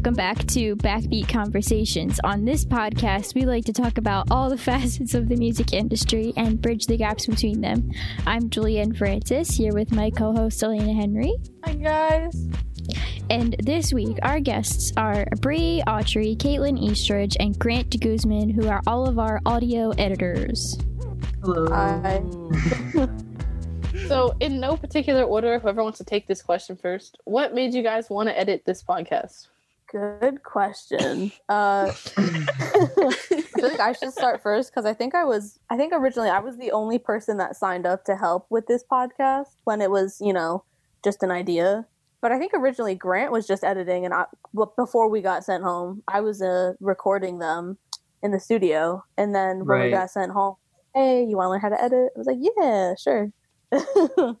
Welcome back to Backbeat Conversations. On this podcast, we like to talk about all the facets of the music industry and bridge the gaps between them. I'm Julianne Francis here with my co host Elena Henry. Hi, guys. And this week, our guests are Bree Autry, Caitlin Eastridge, and Grant DeGuzman, who are all of our audio editors. Hello. Hi. so, in no particular order, whoever wants to take this question first, what made you guys want to edit this podcast? Good question. Uh, I feel like I should start first because I think I was, I think originally I was the only person that signed up to help with this podcast when it was, you know, just an idea. But I think originally Grant was just editing, and I, before we got sent home, I was uh, recording them in the studio. And then when we got sent home, hey, you want to learn how to edit? I was like, yeah, sure.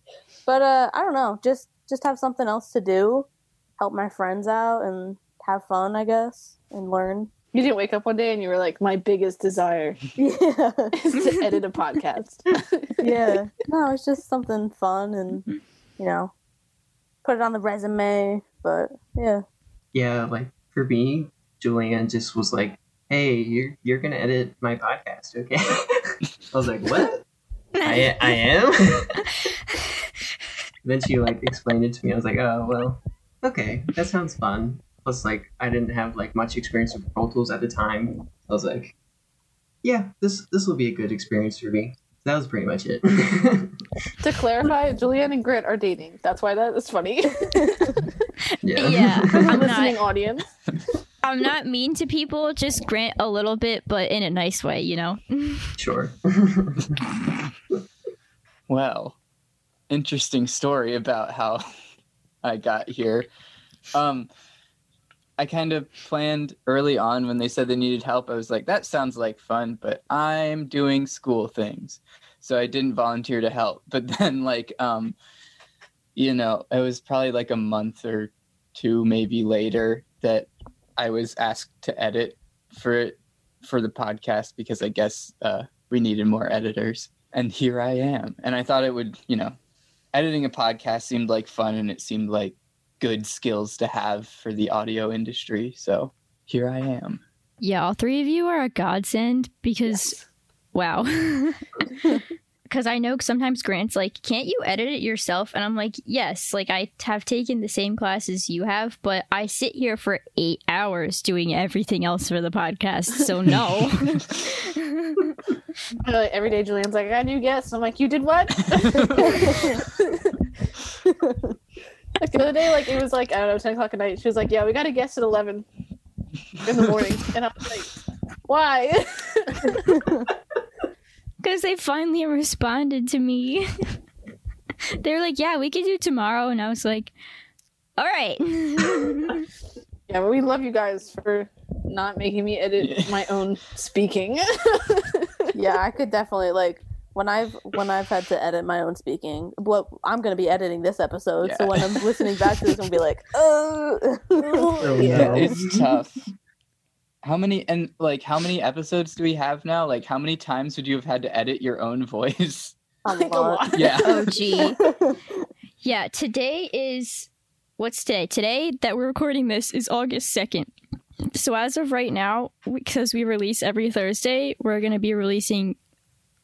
but uh, I don't know, just just have something else to do, help my friends out, and have fun, I guess, and learn. You didn't wake up one day and you were like, my biggest desire Yeah, is to edit a podcast. yeah. No, it's just something fun, and you know, put it on the resume. But yeah, Yeah, like for me, Julianne just was like, "Hey, you're you're gonna edit my podcast, okay?" I was like, "What? I I am." then she like explained it to me. I was like, "Oh well, okay, that sounds fun." Plus, like I didn't have like much experience with Pro Tools at the time. I was like, "Yeah, this this will be a good experience for me." That was pretty much it. to clarify, Julianne and Grant are dating. That's why that is funny. yeah. Yeah, I'm listening not, audience. I'm not mean to people, just Grant a little bit, but in a nice way, you know? Sure. Well, interesting story about how I got here. Um, I kind of planned early on when they said they needed help. I was like, that sounds like fun, but I'm doing school things. So I didn't volunteer to help. But then, like, um, you know, it was probably like a month or two, maybe later, that I was asked to edit for for the podcast because I guess uh, we needed more editors and here I am. And I thought it would, you know, editing a podcast seemed like fun and it seemed like good skills to have for the audio industry. So here I am. Yeah, all three of you are a godsend because, wow. Because I know sometimes Grant's like, can't you edit it yourself? And I'm like, yes, like I have taken the same classes you have, but I sit here for eight hours doing everything else for the podcast. So no. Uh, every day, Julianne's like, I got a new guest. I'm like, you did what? like the other day, like it was like, I don't know, 10 o'clock at night. She was like, yeah, we got a guest at 11 in the morning. And I was like, why? Because they finally responded to me. they were like, yeah, we could do tomorrow. And I was like, all right. yeah, but we love you guys for not making me edit Yeah. my own speaking. yeah, I could definitely like when I've when I've had to edit my own speaking. Well, I'm gonna be editing this episode, so when I'm listening back to this, I'm gonna be like, oh, Yeah. It's tough. How many and like how many episodes do we have now? Like how many times would you have had to edit your own voice? a Like a lot. lot. Yeah. oh, gee. Yeah, today is what's today? Today that we're recording this is August 2nd. So as of right now, because we release every Thursday, we're going to be releasing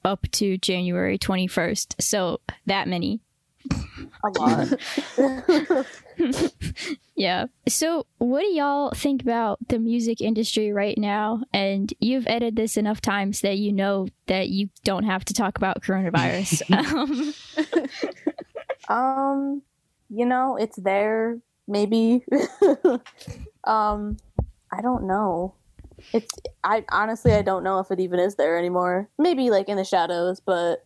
up to January 21st. So that many. a lot. Yeah. So what do y'all think about the music industry right now? And you've edited this enough times that you know that you don't have to talk about coronavirus. um, Um, you know, it's there, maybe. um, I don't know. It's I honestly I don't know if it even is there anymore. Maybe like in the shadows, but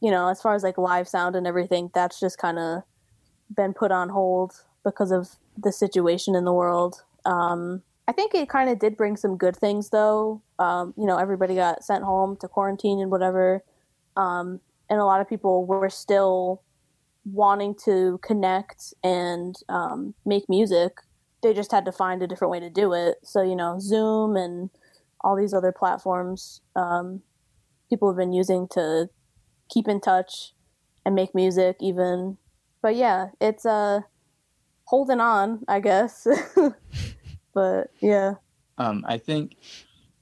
you know, as far as like live sound and everything, that's just kind of been put on hold because of the situation in the world. Um, I think it kind of did bring some good things though. Um, you know, everybody got sent home to quarantine and whatever. Um, and a lot of people were still wanting to connect and um, make music. They just had to find a different way to do it. So, you know, Zoom and all these other platforms um, people have been using to keep in touch and make music, even. But yeah, it's uh, holding on, I guess. but yeah. Um, I think,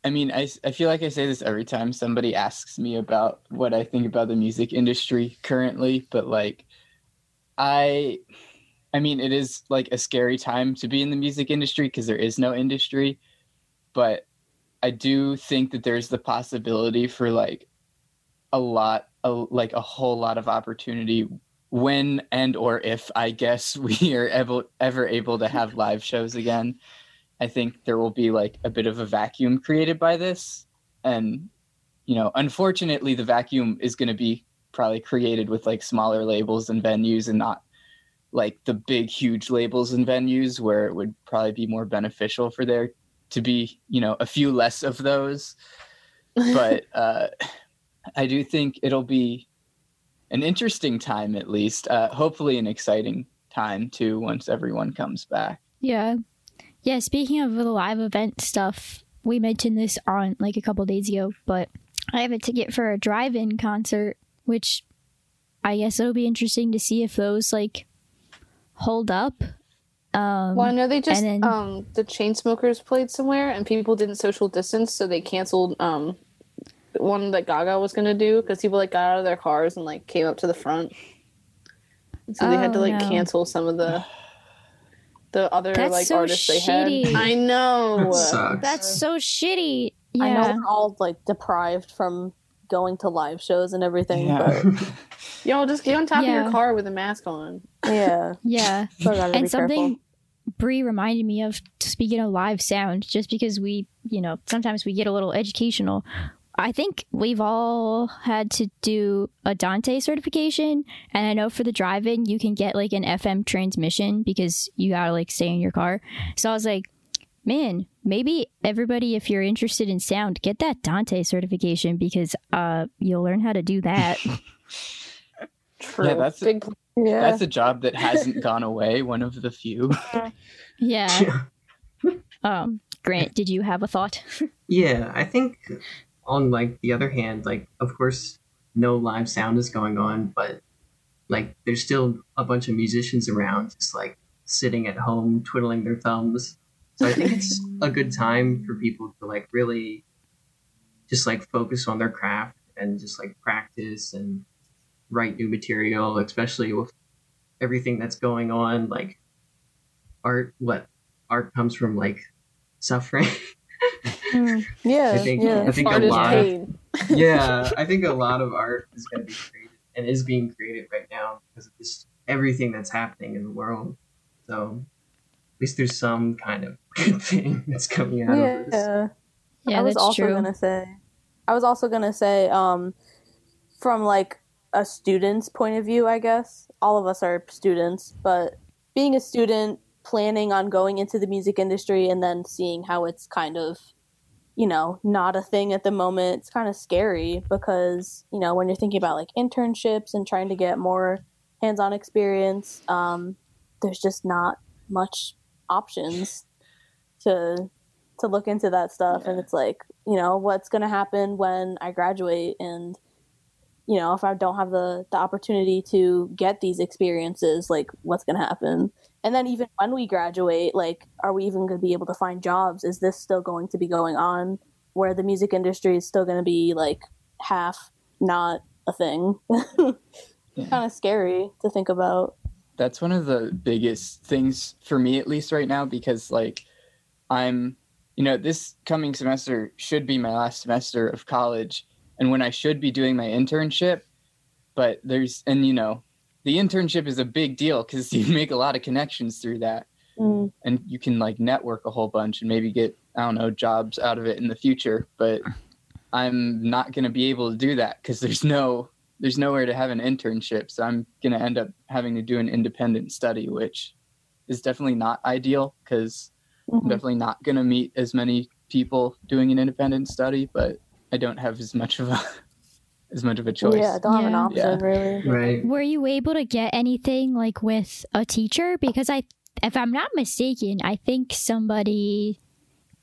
I mean, I, I feel like I say this every time somebody asks me about what I think about the music industry currently, but like, I, I mean, it is like a scary time to be in the music industry because there is no industry, but I do think that there's the possibility for like a lot, a, like a whole lot of opportunity when and or if I guess we are ever ever able to have live shows again. I think there will be like a bit of a vacuum created by this. And, you know, unfortunately, the vacuum is going to be probably created with like smaller labels and venues and not like the big, huge labels and venues where it would probably be more beneficial for there to be, you know, a few less of those. But uh, I do think it'll be an interesting time, at least, uh, hopefully, an exciting time too once everyone comes back. Yeah. Yeah, speaking of the live event stuff, we mentioned this on like a couple days ago, but I have a ticket for a drive-in concert, which I guess it'll be interesting to see if those like hold up. Um, Well, I know they just then- um the Chainsmokers played somewhere and people didn't social distance, so they canceled um one that Gaga was gonna do because people like got out of their cars and like came up to the front. So they had to Oh, like no. cancel some of the the other That's like so artists they had. I know. That sucks. that's so shitty. I know Yeah. we're all like deprived from going to live shows and everything, Yo, just get on top of your car with a mask on. yeah. Yeah. So and something careful. Bree reminded me of speaking of live sound, just because we, you know, sometimes we get a little educational. I think we've all had to do a Dante certification, and I know for the drive-in you can get like an FM transmission because you gotta like stay in your car. So I was like, man, maybe everybody, if you're interested in sound, get that Dante certification because uh you'll learn how to do that. True. Yeah, that's- big. Yeah. That's a job that hasn't gone away, one of the few. yeah. Um, Grant, did you have a thought? Yeah, I think on like the other hand, like of course no live sound is going on, but like there's still a bunch of musicians around just like sitting at home twiddling their thumbs. So I think it's a good time for people to like really just like focus on their craft and just like practice and write new material, especially with everything that's going on. Like art, what art comes from like suffering. Mm, yeah. I think yeah. I think a Art is lot. pain. yeah, I think a lot of art is going to be created and is being created right now because of just everything that's happening in the world. So at least there's some kind of good thing that's coming out of this. Yeah. Yeah, I was that's also true. gonna say I was also gonna say, um from like a student's point of view, I guess. All of us are students, but being a student, planning on going into the music industry and then seeing how it's kind of you know, not a thing at the moment. It's kind of scary because, you know, when you're thinking about like internships and trying to get more hands-on experience, um, there's just not much options to to look into that stuff. And it's like you know what's going to happen when i graduate? And you know if i don't have the the opportunity to get these experiences like what's going to happen? And then even when we graduate like are we even going to be able to find jobs? Is this still going to be going on where the music industry is still going to be like half not a thing? Yeah. kind of scary to think about that's one of the biggest things for me at least right now because like i'm you know this coming semester should be my last semester of college and when i should be doing my internship but there's and you know the internship is a big deal because you make a lot of connections through that Mm. and you can like network a whole bunch and maybe get i don't know jobs out of it in the future but i'm not going to be able to do that because there's no there's nowhere to have an internship so i'm going to end up having to do an independent study which is definitely not ideal because i'm Mhm. definitely not going to meet as many people doing an independent study but i don't have as much of a as much of a choice yeah I don't have an Yeah. option really Right. Were you able to get anything like with a teacher? Because I, if I'm not mistaken, I think somebody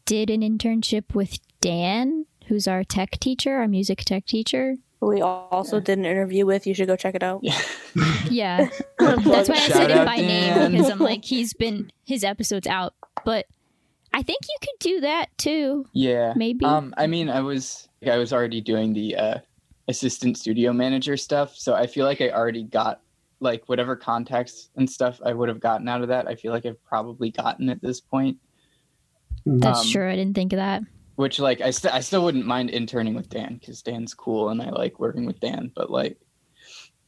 did an internship with Dan, who's our tech teacher, our music tech teacher. We also did an interview with you should go check it out yeah Yeah, that's why I said it by Dan. name because I'm like he's been his episode's out, but I I think you could do that too. Yeah. Maybe. Um, I mean, I was I was already doing the uh, assistant studio manager stuff, so I feel like I already got like whatever contacts and stuff I would have gotten out of that. I feel like I've probably gotten at this point. That's um, true. I didn't think of that. Which like I st- I still wouldn't mind interning with Dan because Dan's cool and I like working with Dan, but like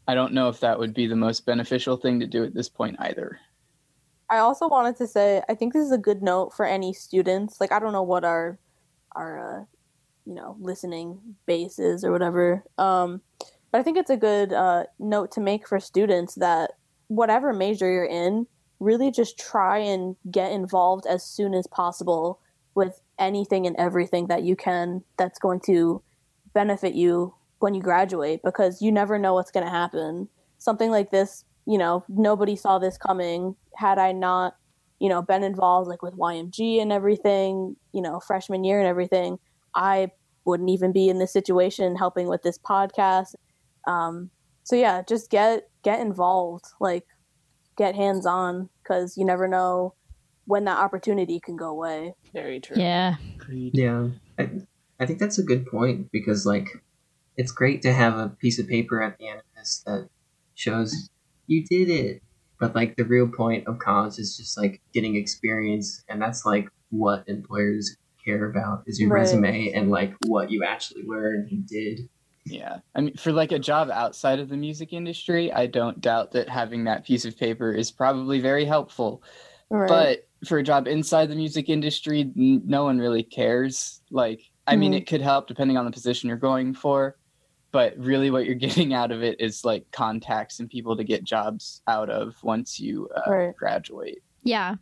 I don't know if that would be the most beneficial thing to do at this point either. I also wanted to say I think this is a good note for any students. Like I don't know what our our uh, you know listening base is or whatever. Um, but I think it's a good uh, note to make for students that whatever major you're in, really just try and get involved as soon as possible with anything and everything that you can that's going to benefit you when you graduate because you never know what's going to happen. Something like this, you know, nobody saw this coming. Had I not, you know, been involved like with YMG and everything, you know, freshman year and everything, I wouldn't even be in this situation helping with this podcast. Um, so yeah, just get get involved, like get hands on because you never know when that opportunity can go away. Very true. Yeah. Yeah, I, I think that's a good point because like it's great to have a piece of paper at the end of this that shows you did it. But like the real point of college is just like getting experience, and that's like what employers care about is your Right. resume and like what you actually learned and did. Yeah. I mean, for like a job outside of the music industry, I don't doubt that having that piece of paper is probably very helpful. Right. But for a job inside the music industry, n- no one really cares. Like, I mean, Mhm. it could help depending on the position you're going for, but really what you're getting out of it is like contacts and people to get jobs out of once you uh, Right. graduate. Yeah.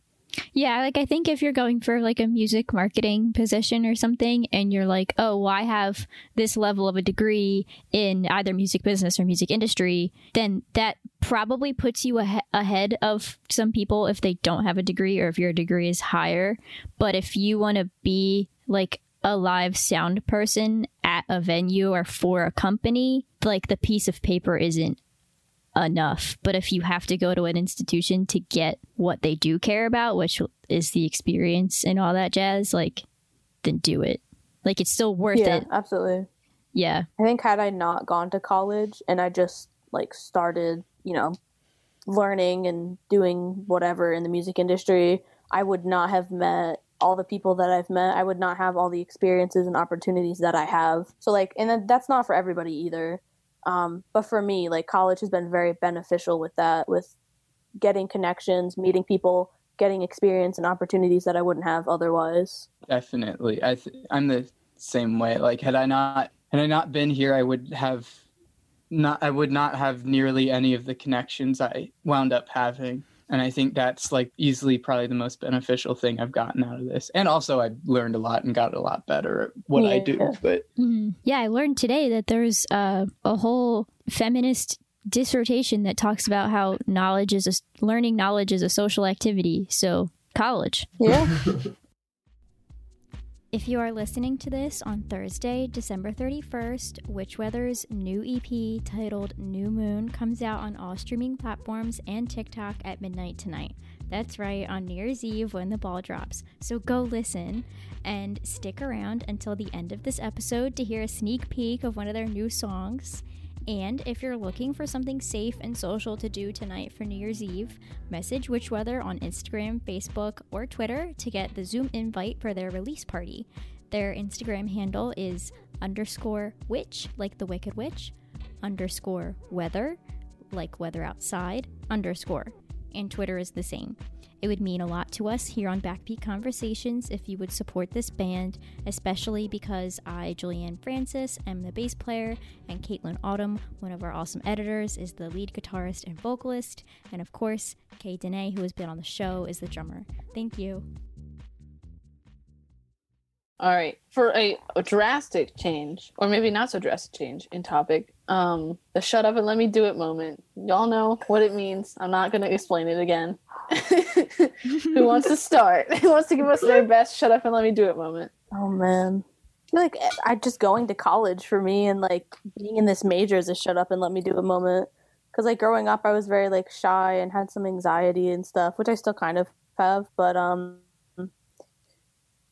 Yeah, like I think if you're going for like a music marketing position or something and you're like, "Oh, well, I have this level of a degree in either music business or music industry," then that probably puts you ahe- ahead of some people if they don't have a degree or if your degree is higher. But if you want to be like a live sound person at a venue or for a company, like the piece of paper isn't enough. But if you have to go to an institution to get what they do care about, which is the experience and all that jazz, like, then do it. Like, it's still worth yeah, it. absolutely. Yeah. I think had I not gone to college and I just like started, you know, learning and doing whatever in the music industry, I would not have met all the people that I've met. I would not have all the experiences and opportunities that I have. So like, and that's not for everybody either. Um, but for me, like college has been very beneficial with that, with getting connections, meeting people, getting experience and opportunities that I wouldn't have otherwise. Definitely. I th- I'm the same way. Like had I not had I not been here, I would have not I would not have nearly any of the connections I wound up having. And I think that's like easily probably the most beneficial thing I've gotten out of this. And also I learned a lot and got a lot better at what I do. Yeah. But Mhm. Yeah, I learned today that there's uh, a whole feminist dissertation that talks about how knowledge is a learning knowledge is a social activity. So, college. Yeah. If you are listening to this on Thursday, December 31st, Witchweather's new EP titled New Moon comes out on all streaming platforms and TikTok at midnight tonight. That's right, on New Year's Eve when the ball drops. So go listen and stick around until the end of this episode to hear a sneak peek of one of their new songs. And if you're looking for something safe and social to do tonight for New Year's Eve, message Witchweather on Instagram, Facebook, or Twitter to get the Zoom invite for their release party. Their Instagram handle is underscore witch, like the Wicked Witch, underscore weather, like weather outside, underscore. And Twitter is the same. It would mean a lot to us here on Backbeat Conversations if you would support this band, especially because I, Julianne Francis, am the bass player, and Caitlin Autumn, one of our awesome editors, is the lead guitarist and vocalist, and of course, Kay Dene, who has been on the show, is the drummer. Thank you. All right. For a, a drastic change, or maybe not so drastic change in topic, um, the shut up and let me do it moment. Y'all know what it means. I'm not going to explain it again. Who wants to start? Who wants to give us their best shut up and let me do it moment? Oh man. Like I just going to college for me and like being in this major is a shut up and let me do a moment. Cause like growing up, I was very like shy and had some anxiety and stuff, which I still kind of have. But um,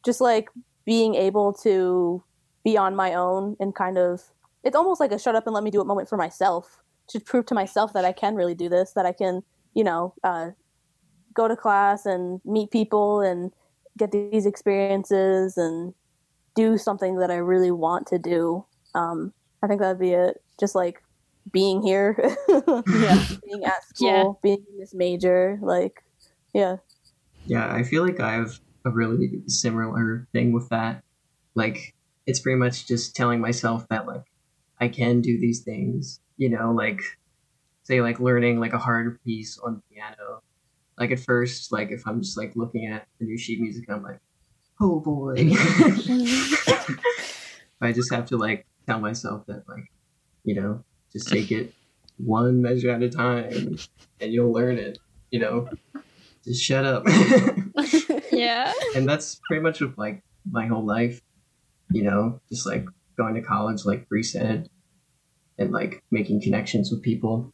just like being able to be on my own and kind of it's almost like a shut up and let me do it moment for myself to prove to myself that I can really do this, that I can, you know, uh, go to class and meet people and get these experiences and do something that I really want to do. Um, I think that'd be it. Just like being here, Yeah. being at school, being in this major, like, yeah. Yeah, I feel like I have a really similar thing with that. Like, it's pretty much just telling myself that, like, I can do these things, you know, like, say, like, learning, like, a hard piece on the piano. Like, at first, like, if I'm just, like, looking at the new sheet music, I'm like, oh boy. I just have to, like, tell myself that, like, you know, just take it one measure at a time and you'll learn it, you know? Just shut up. Yeah. and that's pretty much with like my whole life you know just like going to college like Bree said and like making connections with people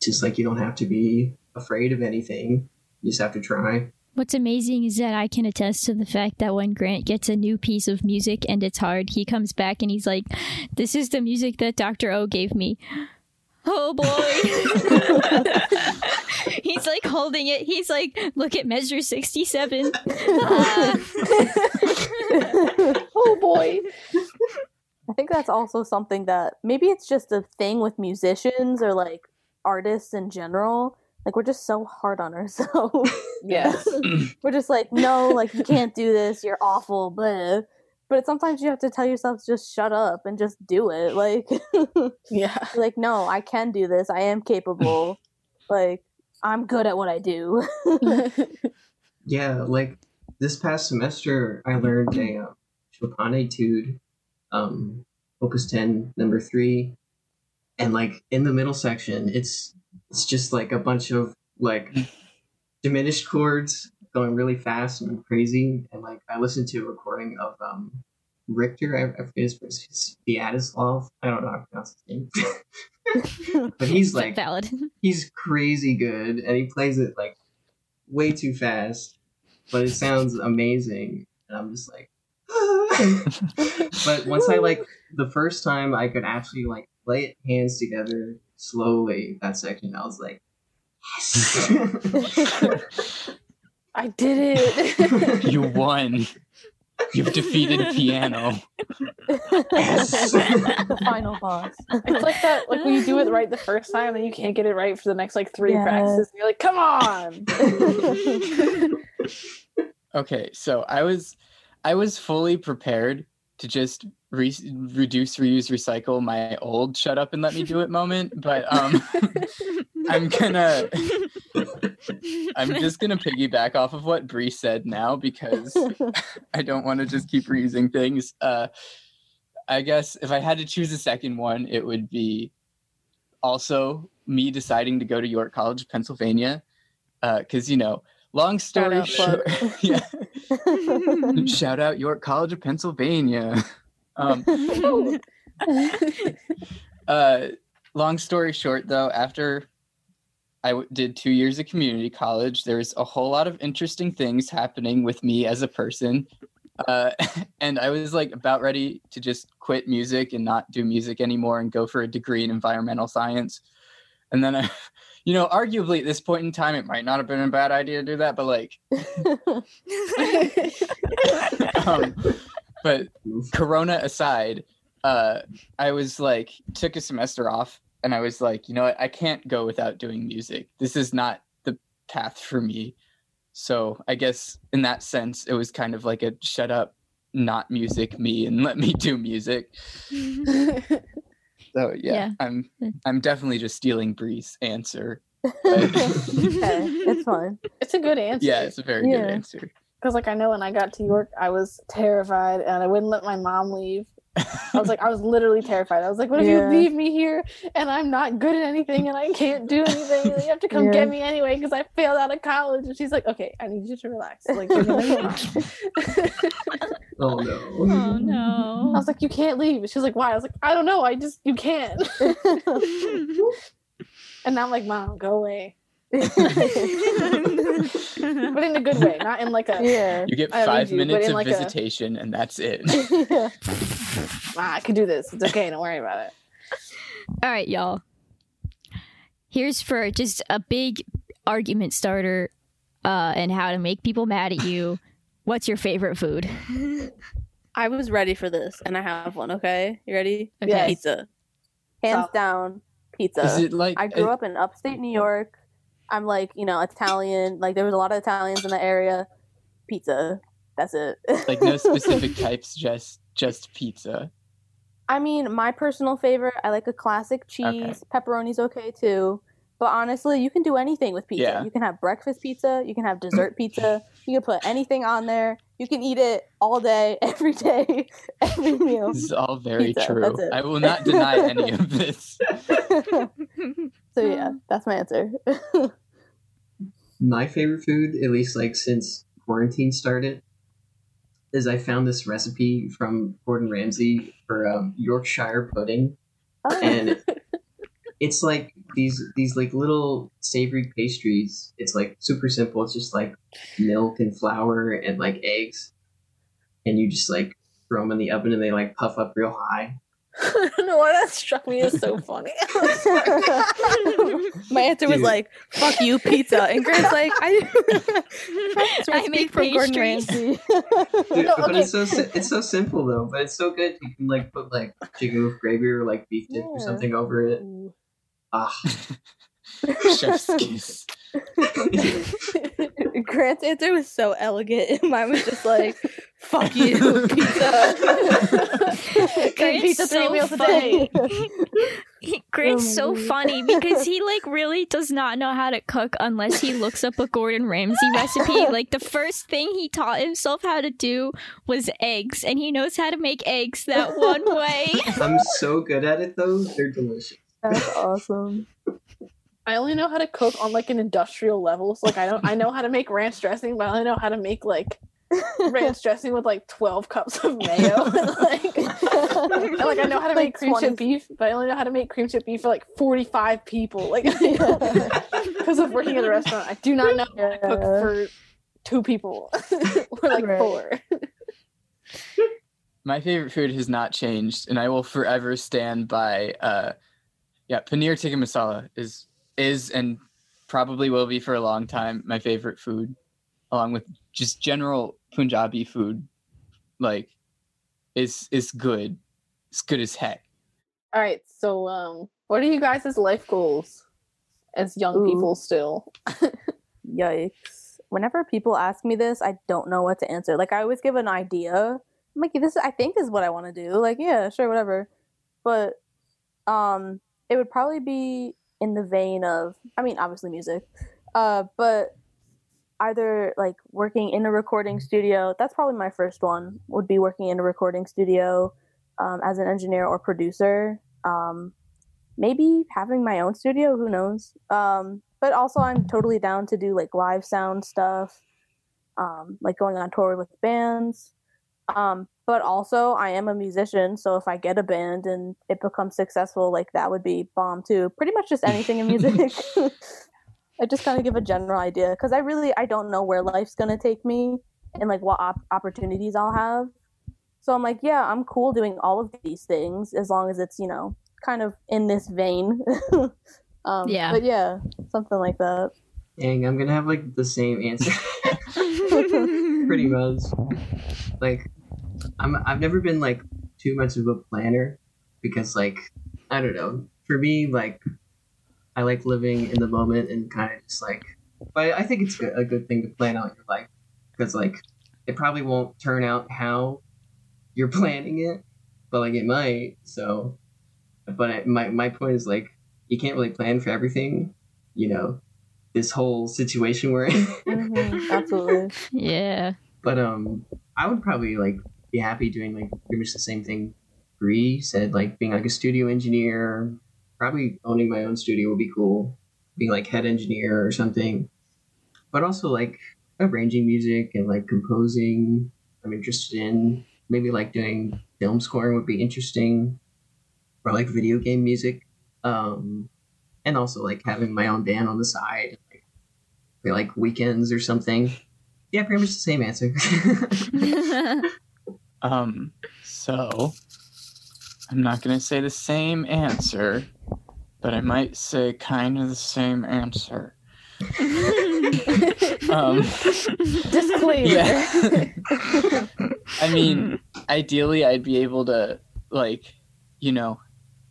just like you don't have to be afraid of anything you just have to try What's amazing is that I can attest to the fact that when Grant gets a new piece of music and it's hard, he comes back and he's like, This is the music that Dr. O gave me. Oh boy. he's like holding it. He's like, Look at measure 67. Ah. oh boy. I think that's also something that maybe it's just a thing with musicians or like artists in general. Like we're just so hard on ourselves. Yes. we're just like, no, like you can't do this. You're awful. But but sometimes you have to tell yourself just shut up and just do it. Like Yeah. like no, I can do this. I am capable. like I'm good at what I do. yeah like this past semester i learned a uh, chopin etude um opus 10 number 3 and like in the middle section it's it's just like a bunch of like diminished chords going really fast and crazy and like i listened to a recording of um richter i, I forget his his Sviatoslav. i don't know how to pronounce his name but he's like valid. he's crazy good and he plays it like way too fast but it sounds amazing and i'm just like but once i like the first time i could actually like play it hands together slowly that section i was like yes I did it. you won. You've defeated piano. yes the final boss. it's like that, like when you do it right the first time, and you can't get it right for the next like three Yes. practices. You're like, come on. Okay, so I was I was fully prepared to just re- reduce, reuse, recycle my old "shut up and let me do it" moment, but um, I'm gonna I'm just gonna piggyback off of what Bree said now because I don't want to just keep reusing things. Uh, I guess if I had to choose a second one, it would be also me deciding to go to York College, of Pennsylvania, because you know, long story short, yeah, shout out York College of Pennsylvania. Um, uh, long story short, though, after I w- did two years of community college, there's a whole lot of interesting things happening with me as a person. Uh, and I was like about ready to just quit music and not do music anymore and go for a degree in environmental science. And then I, you know, arguably at this point in time, it might not have been a bad idea to do that, but like, um, but corona aside uh i was like took a semester off and i was like you know what i can't go without doing music this is not the path for me so i guess in that sense it was kind of like a shut up not music me and let me do music so yeah, Yeah. i'm i'm definitely just stealing bree's answer okay, it's fine. it's a good answer. yeah it's a very Yeah. good answer Because like I know when I got to York, I was terrified and I wouldn't let my mom leave. I was like, I was literally terrified. I was like, what if Yeah. you leave me here and I'm not good at anything and I can't do anything and you have to come Yeah. get me anyway because I failed out of college? And she's like, okay, I need you to relax. Like, you're gonna be fine. oh no oh no. I was like, you can't leave. She's like, why? I was like, I don't know. I just, you can't. and now I'm like, mom, go away. But in a good way, not in like a yeah. You get five you, minutes of like a- visitation, and that's it. ah, I can do this. It's okay. Don't worry about it. All right, y'all. Here's for just a big argument starter uh, and how to make people mad at you. What's your favorite food? I was ready for this, and I have one. Okay, you ready? Okay. Yes. Pizza, hands Solid. down, pizza. Is it like I grew up in upstate New York. I'm like, you know, Italian. Like there was a lot of Italians in the area. Pizza. That's it. like no specific types, just just pizza? I mean, my personal favorite, I like a classic cheese. Okay. Pepperoni's okay too. But honestly, you can do anything with pizza. Yeah. You can have breakfast pizza, you can have dessert pizza, you can put anything on there. You can eat it all day, every day, every meal. This is all very Pizza, true. I will not deny any of this. So yeah, that's my answer. My favorite food, at least like since quarantine started, is I found this recipe from Gordon Ramsay for um, Yorkshire pudding, Oh. and it's like these these like little savory pastries. It's like super simple. It's just like milk and flour and like eggs, and you just like throw them in the oven and they like puff up real high. I don't know why that struck me as so funny. my answer was Dude. like, "Fuck you, pizza," and Grant's like, "I, I make from Gordon pastries. Ramsay." Dude, No, but it's so si- it's so simple though. But it's so good. You can like put like chicken with gravy or like beef dip or something over it. Ah, Chef's kiss. Grant's answer was so elegant, and mine was just like, "Fuck you, pizza." Grant's Eat pizza three so meals a funny. day. He- Grant's so Um, funny because he like really does not know how to cook unless he looks up a Gordon Ramsay recipe. Like the first thing he taught himself how to do was eggs, and he knows how to make eggs that one way. I'm so good at it though. They're delicious. That's awesome. I only know how to cook on like an industrial level. So like I don't I know how to make ranch dressing, but I only know how to make like ranch dressing with like twelve cups of mayo. and, like, and, like I know how to Like make cream 20 chip beef, but I only know how to make cream chip beef for like forty five people. Like because of working at a restaurant, I do not know how to cook for two people or like Right. four. My favorite food has not changed, and I will forever stand by. Uh, yeah, paneer tikka masala is is and probably will be for a long time my favorite food, along with just general Punjabi food. Like, is is good. It's good as heck. All right, so um, what are you guys' life goals as young Ooh. people still? Yikes. Whenever people ask me this, I don't know what to answer. Like I always give an idea. I'm like, this I think is what I want to do. Like, yeah, sure, whatever. But um it would probably be in the vein of I mean, obviously music. Uh, but either like working in a recording studio, that's probably my first one, would be working in a recording studio um, as an engineer or producer. Um, maybe having my own studio, who knows? Um, but also, I'm totally down to do like live sound stuff, um, like going on tour with bands. Um, but also, I am a musician, so if I get a band and it becomes successful, like that would be bomb too. Pretty much just anything in music. I just kind of give a general idea because I really I don't know where life's gonna take me and like what op- opportunities I'll have. So I'm like, yeah, I'm cool doing all of these things as long as it's you know kind of in this vein. um, Yeah. But yeah, something like that. Dang, I'm gonna have like the same answer. Pretty much. Like, I'm I've never been like too much of a planner because like I don't know. For me, like I like living in the moment and kind of just like. But I think it's a good thing to plan out your life because like it probably won't turn out how you're planning it, but like it might. So, but I, my my point is like you can't really plan for everything. You know, this whole situation we're in. Mhm, absolutely. yeah. But um, I would probably like be happy doing like pretty much the same thing. Bree said like being like a studio engineer, probably owning my own studio would be cool. Being like head engineer or something. But also like arranging music and like composing. I'm interested in maybe like doing film scoring would be interesting, or like video game music. Um, and also like having my own band on the side, like like weekends or something. Yeah, pretty much the same answer. Um, so I'm not gonna say the same answer, but I might say kind of the same answer. Um, Disclaimer. yeah. I mean, ideally, I'd be able to like, you know,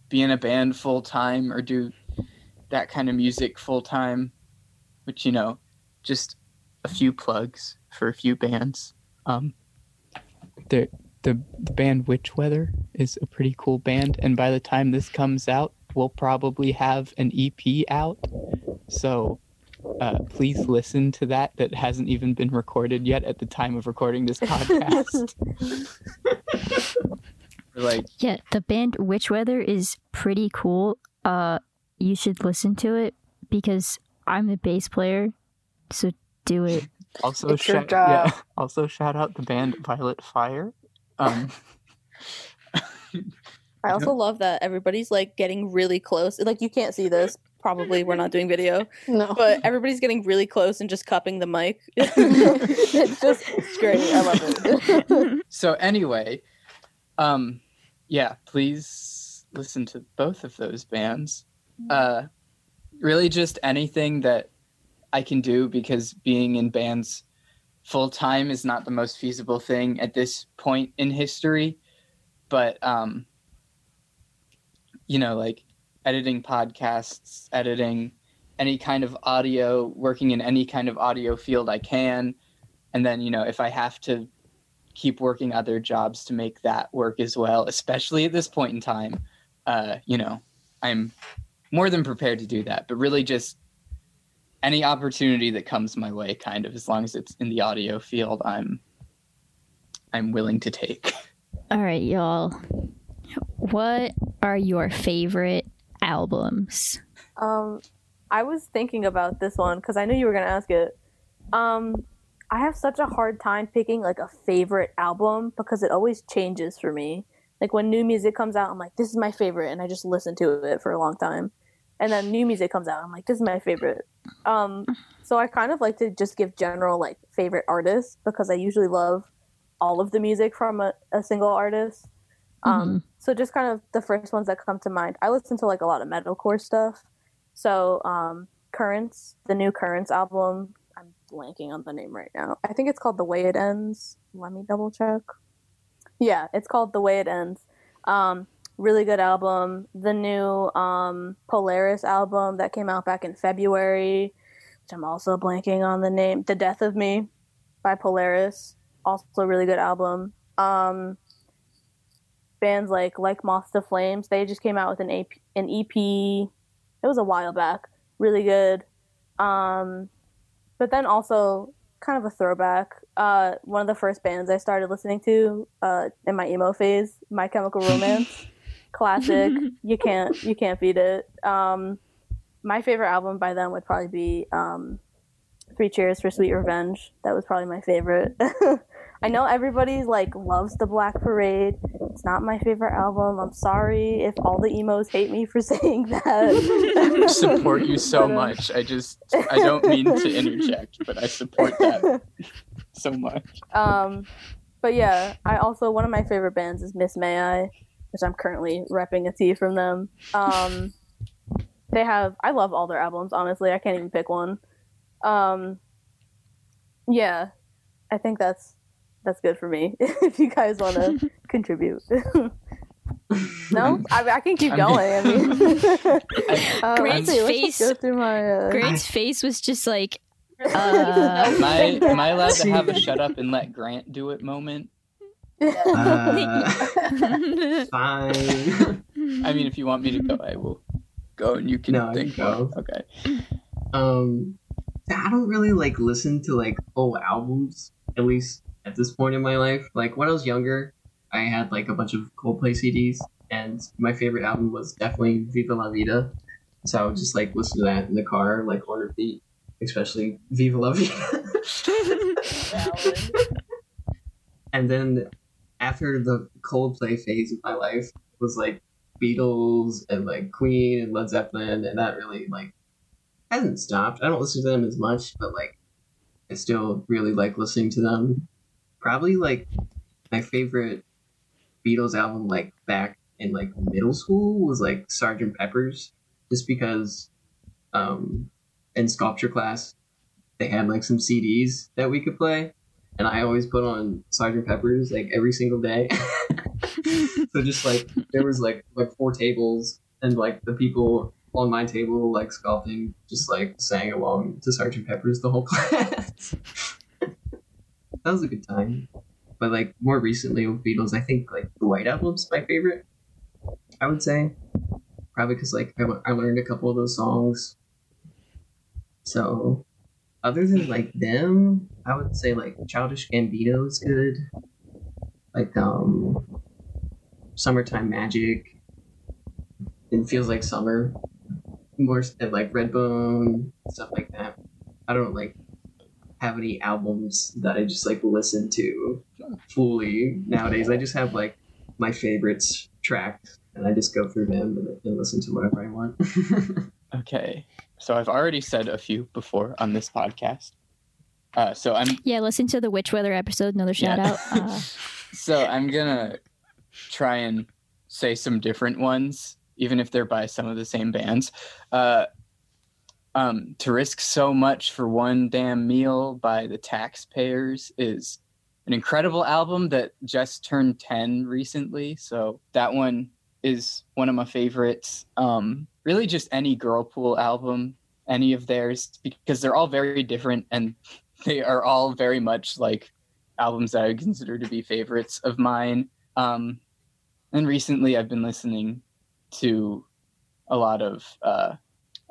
be in a band full time or do that kind of music full time, which you know, just a few plugs for a few bands. Um, the the the band Witch Weather is a pretty cool band, and by the time this comes out, we'll probably have an EP out. So. Uh, please listen to that. That hasn't even been recorded yet at the time of recording this podcast. like, yeah, the band Witch Weather is pretty cool. Uh, you should listen to it because I'm the bass player. So do it. Also, It's your shout, yeah, also shout out the band Violet Fire. Um, I also love that everybody's like getting really close. Like you can't see this. Probably we're not doing video, no. but everybody's getting really close and just cupping the mic. it's just it's great. I love it. so anyway, um, yeah, please listen to both of those bands. Uh, really, just anything that I can do because being in bands full time is not the most feasible thing at this point in history. But um, you know, like editing podcasts, editing any kind of audio, working in any kind of audio field I can. And then, you know, if I have to keep working other jobs to make that work as well, especially at this point in time, uh, you know, I'm more than prepared to do that. But really, just any opportunity that comes my way, kind of, as long as it's in the audio field, I'm I'm willing to take. All right, y'all. What are your favorite albums? Um, I was thinking about this one because I knew you were gonna ask it. Um, I have such a hard time picking like a favorite album because it always changes for me. Like when new music comes out, I'm like, this is my favorite, and I just listen to it for a long time. And then new music comes out, I'm like, this is my favorite. Um, so I kind of like to just give general like favorite artists because I usually love all of the music from a, a single artist. Um, so just kind of the first ones that come to mind. I listen to like a lot of metalcore stuff. So um, Currents, the new Currents album. I'm blanking on the name right now. I think it's called The Way It Ends. Let me double check. Yeah, it's called The Way It Ends. Um, really good album. The new um, Polaris album that came out back in February, which I'm also blanking on the name. The Death of Me by Polaris. Also a really good album. Um, bands like like Moth to Flames, they just came out with an AP, an EP. It was a while back. Really good. Um, but then also kind of a throwback. Uh, one of the first bands I started listening to uh, in my emo phase, My Chemical Romance. Classic. you can't you can't beat it. Um, my favorite album by them would probably be um, Three Cheers for Sweet Revenge. That was probably my favorite. I know everybody like loves the Black Parade. It's not my favorite album. I'm sorry if all the emos hate me for saying that. I support you so much. I just I don't mean to interject, but I support that so much. Um, but yeah, I also one of my favorite bands is Miss May I, which I'm currently repping a tee from them. Um, they have I love all their albums. Honestly, I can't even pick one. Um, yeah, I think that's that's good for me. if you guys want to contribute. no, I, I can keep going. I mean, uh, Grant's see, face- go through my. Uh, Grant's face was just like, uh, Am I am I allowed to have a shut up and let Grant do it moment? Uh, fine. I mean, if you want me to go, I will go, and you can No, you think. go. Okay. um, I don't really like listen to like whole albums. At least at this point in my life. Like when I was younger, I had like a bunch of Coldplay CDs, and my favorite album was definitely Viva La Vida. So I would just like listen to that in the car, like on repeat, especially Viva La Vida. and then after the Coldplay phase of my life was like Beatles and like Queen and Led Zeppelin, and that really like hasn't stopped. I don't listen to them as much, but like I still really like listening to them. Probably like my favorite Beatles album like back in like middle school was like Sergeant Pepper's just because um in sculpture class they had like some CDs that we could play and I always put on Sergeant Pepper's like every single day. so just like there was like like four tables and like the people on my table like sculpting just like sang along to Sergeant Pepper's the whole class. that was a good time. But like more recently with Beatles, I think like the White Album's my favorite. I would say probably because like I, I learned a couple of those songs. So other than like them, I would say like Childish Gambino is good. Like um, Summertime Magic. It feels like summer. More like Redbone stuff like that. I don't like have any albums that I just like listen to fully nowadays. I just have like my favorites tracked, and I just go through them and, and listen to whatever I want. Okay. So I've already said a few before on this podcast. Uh, so I'm Yeah, listen to the Witch Weather episode. Another shout Yeah. out. Uh, so I'm gonna try and say some different ones, even if they're by some of the same bands. Uh, um, to risk so much for one damn meal by the taxpayers is an incredible album that just turned 10 recently. So that one is one of my favorites. Um, really, just any Girlpool album, any of theirs, because they're all very different and they are all very much like albums that I would consider to be favorites of mine. Um, and recently, I've been listening to a lot of, uh,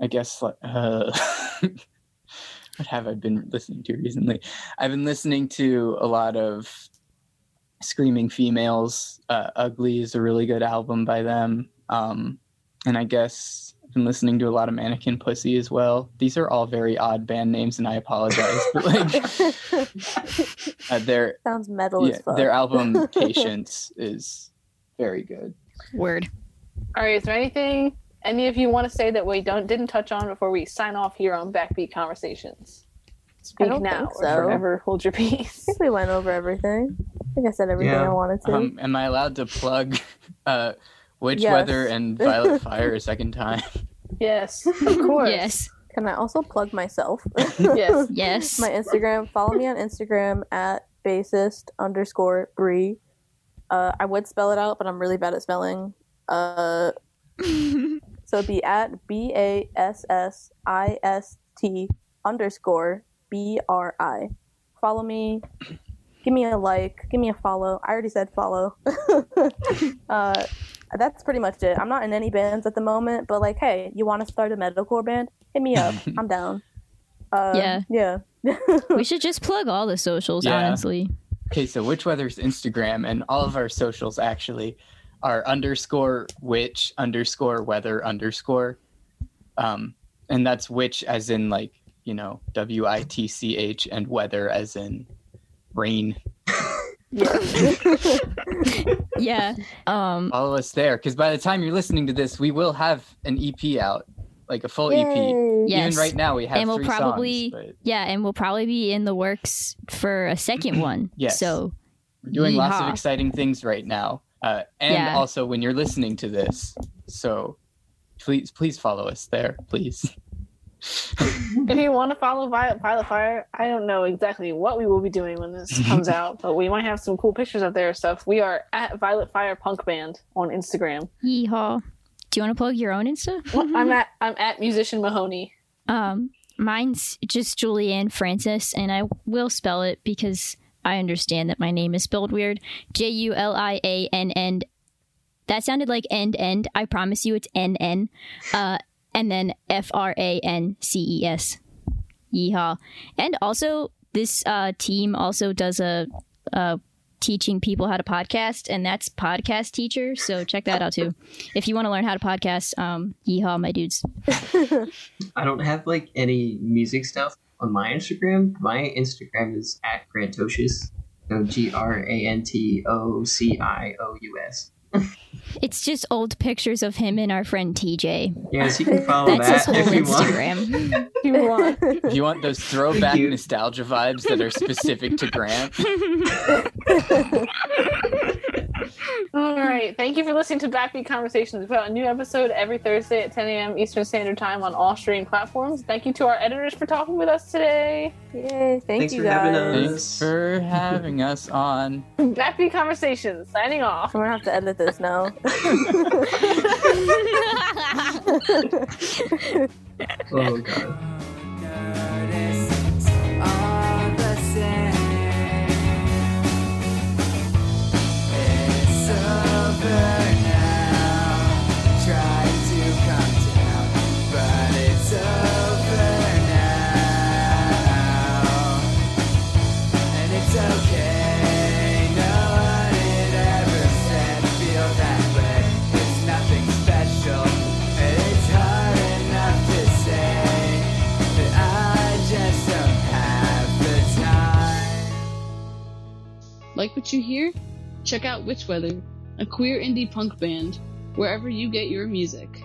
I guess, uh, what have I been listening to recently? I've been listening to a lot of Screaming Females. Uh, Ugly is a really good album by them. Um, and I guess I've been listening to a lot of Mannequin Pussy as well. These are all very odd band names, and I apologize. But like, uh, their Sounds metal yeah, as fuck. their album Patience is very good. word. All right, is there anything any of you want to say that we don't didn't touch on before we sign off here on Backbeat Conversations? Speak don't now think or so. forever hold your peace. I peace. think we went over everything. I think I said everything Yeah. I wanted to. Um, am I allowed to plug uh, Witch Yes. Weather and Violet Fire a second time? yes, of course. Yes. Can I also plug myself? Yes. Yes. My Instagram. Follow me on Instagram at bassist underscore Bri. Uh, I would spell it out, but I'm really bad at spelling. Uh, so it'd be at B A S S I S T underscore B R I. Follow me. Give me a like. Give me a follow. I already said follow. uh, that's pretty much it. I'm not in any bands at the moment, but like, hey, you want to start a metalcore band? Hit me up. I'm down. Uh, Yeah. Yeah. we should just plug all the socials, Yeah. honestly. Okay, so Witch Weather's Instagram and all of our socials actually are underscore witch underscore weather underscore. Um, and that's witch as in like, you know, W I T C H and weather as in rain. Yeah. Um Follow us there because by the time you're listening to this, we will have an EP out, like a full EP. Yay. Yes. Even right now, we have And we'll three probably- songs, but yeah, and we'll probably be in the works for a second one. Yes. So we're doing lots of exciting things right now. Uh, and Yeah. also when you're listening to this, so please, please follow us there, please. If you want to follow Violet, Violet Fire, I don't know exactly what we will be doing when this comes out, but we might have some cool pictures up there and stuff. We are at Violet Fire Punk Band on Instagram. yeehaw. Do you want to plug your own Insta? I'm at I'm at musician Mahoney. Um, mine's just Julianne Frances, and I will spell it because I understand that my name is spelled weird. J U L I A N N. That sounded like end end. I promise you, it's N N. Uh, and then F R A N C E S. Yeehaw! And also, this uh, team also does a. Uh, teaching people how to podcast and that's podcast teacher so check that out too if you want to learn how to podcast um yeehaw my dudes I don't have like any music stuff on my Instagram. My Instagram is at Grantocious. So G R A N T O C I O U S. It's just old pictures of him and our friend TJ. Yes, you can follow That's his that whole if you want. Instagram. If you want. If you want those throwback nostalgia vibes that are specific to Grant, All right. Thank you for listening to Backbeat Conversations. We put out a new episode every Thursday at 10 a.m. Eastern Standard Time on all streaming platforms. Thank you to our editors for talking with us today. Yay! Thank Thanks you for having guys. us. thanks for having us on. Backbeat Conversations, signing off. I'm gonna have to edit this now. Oh god. Like what you hear? Check out Witchweather, a queer indie punk band, wherever you get your music.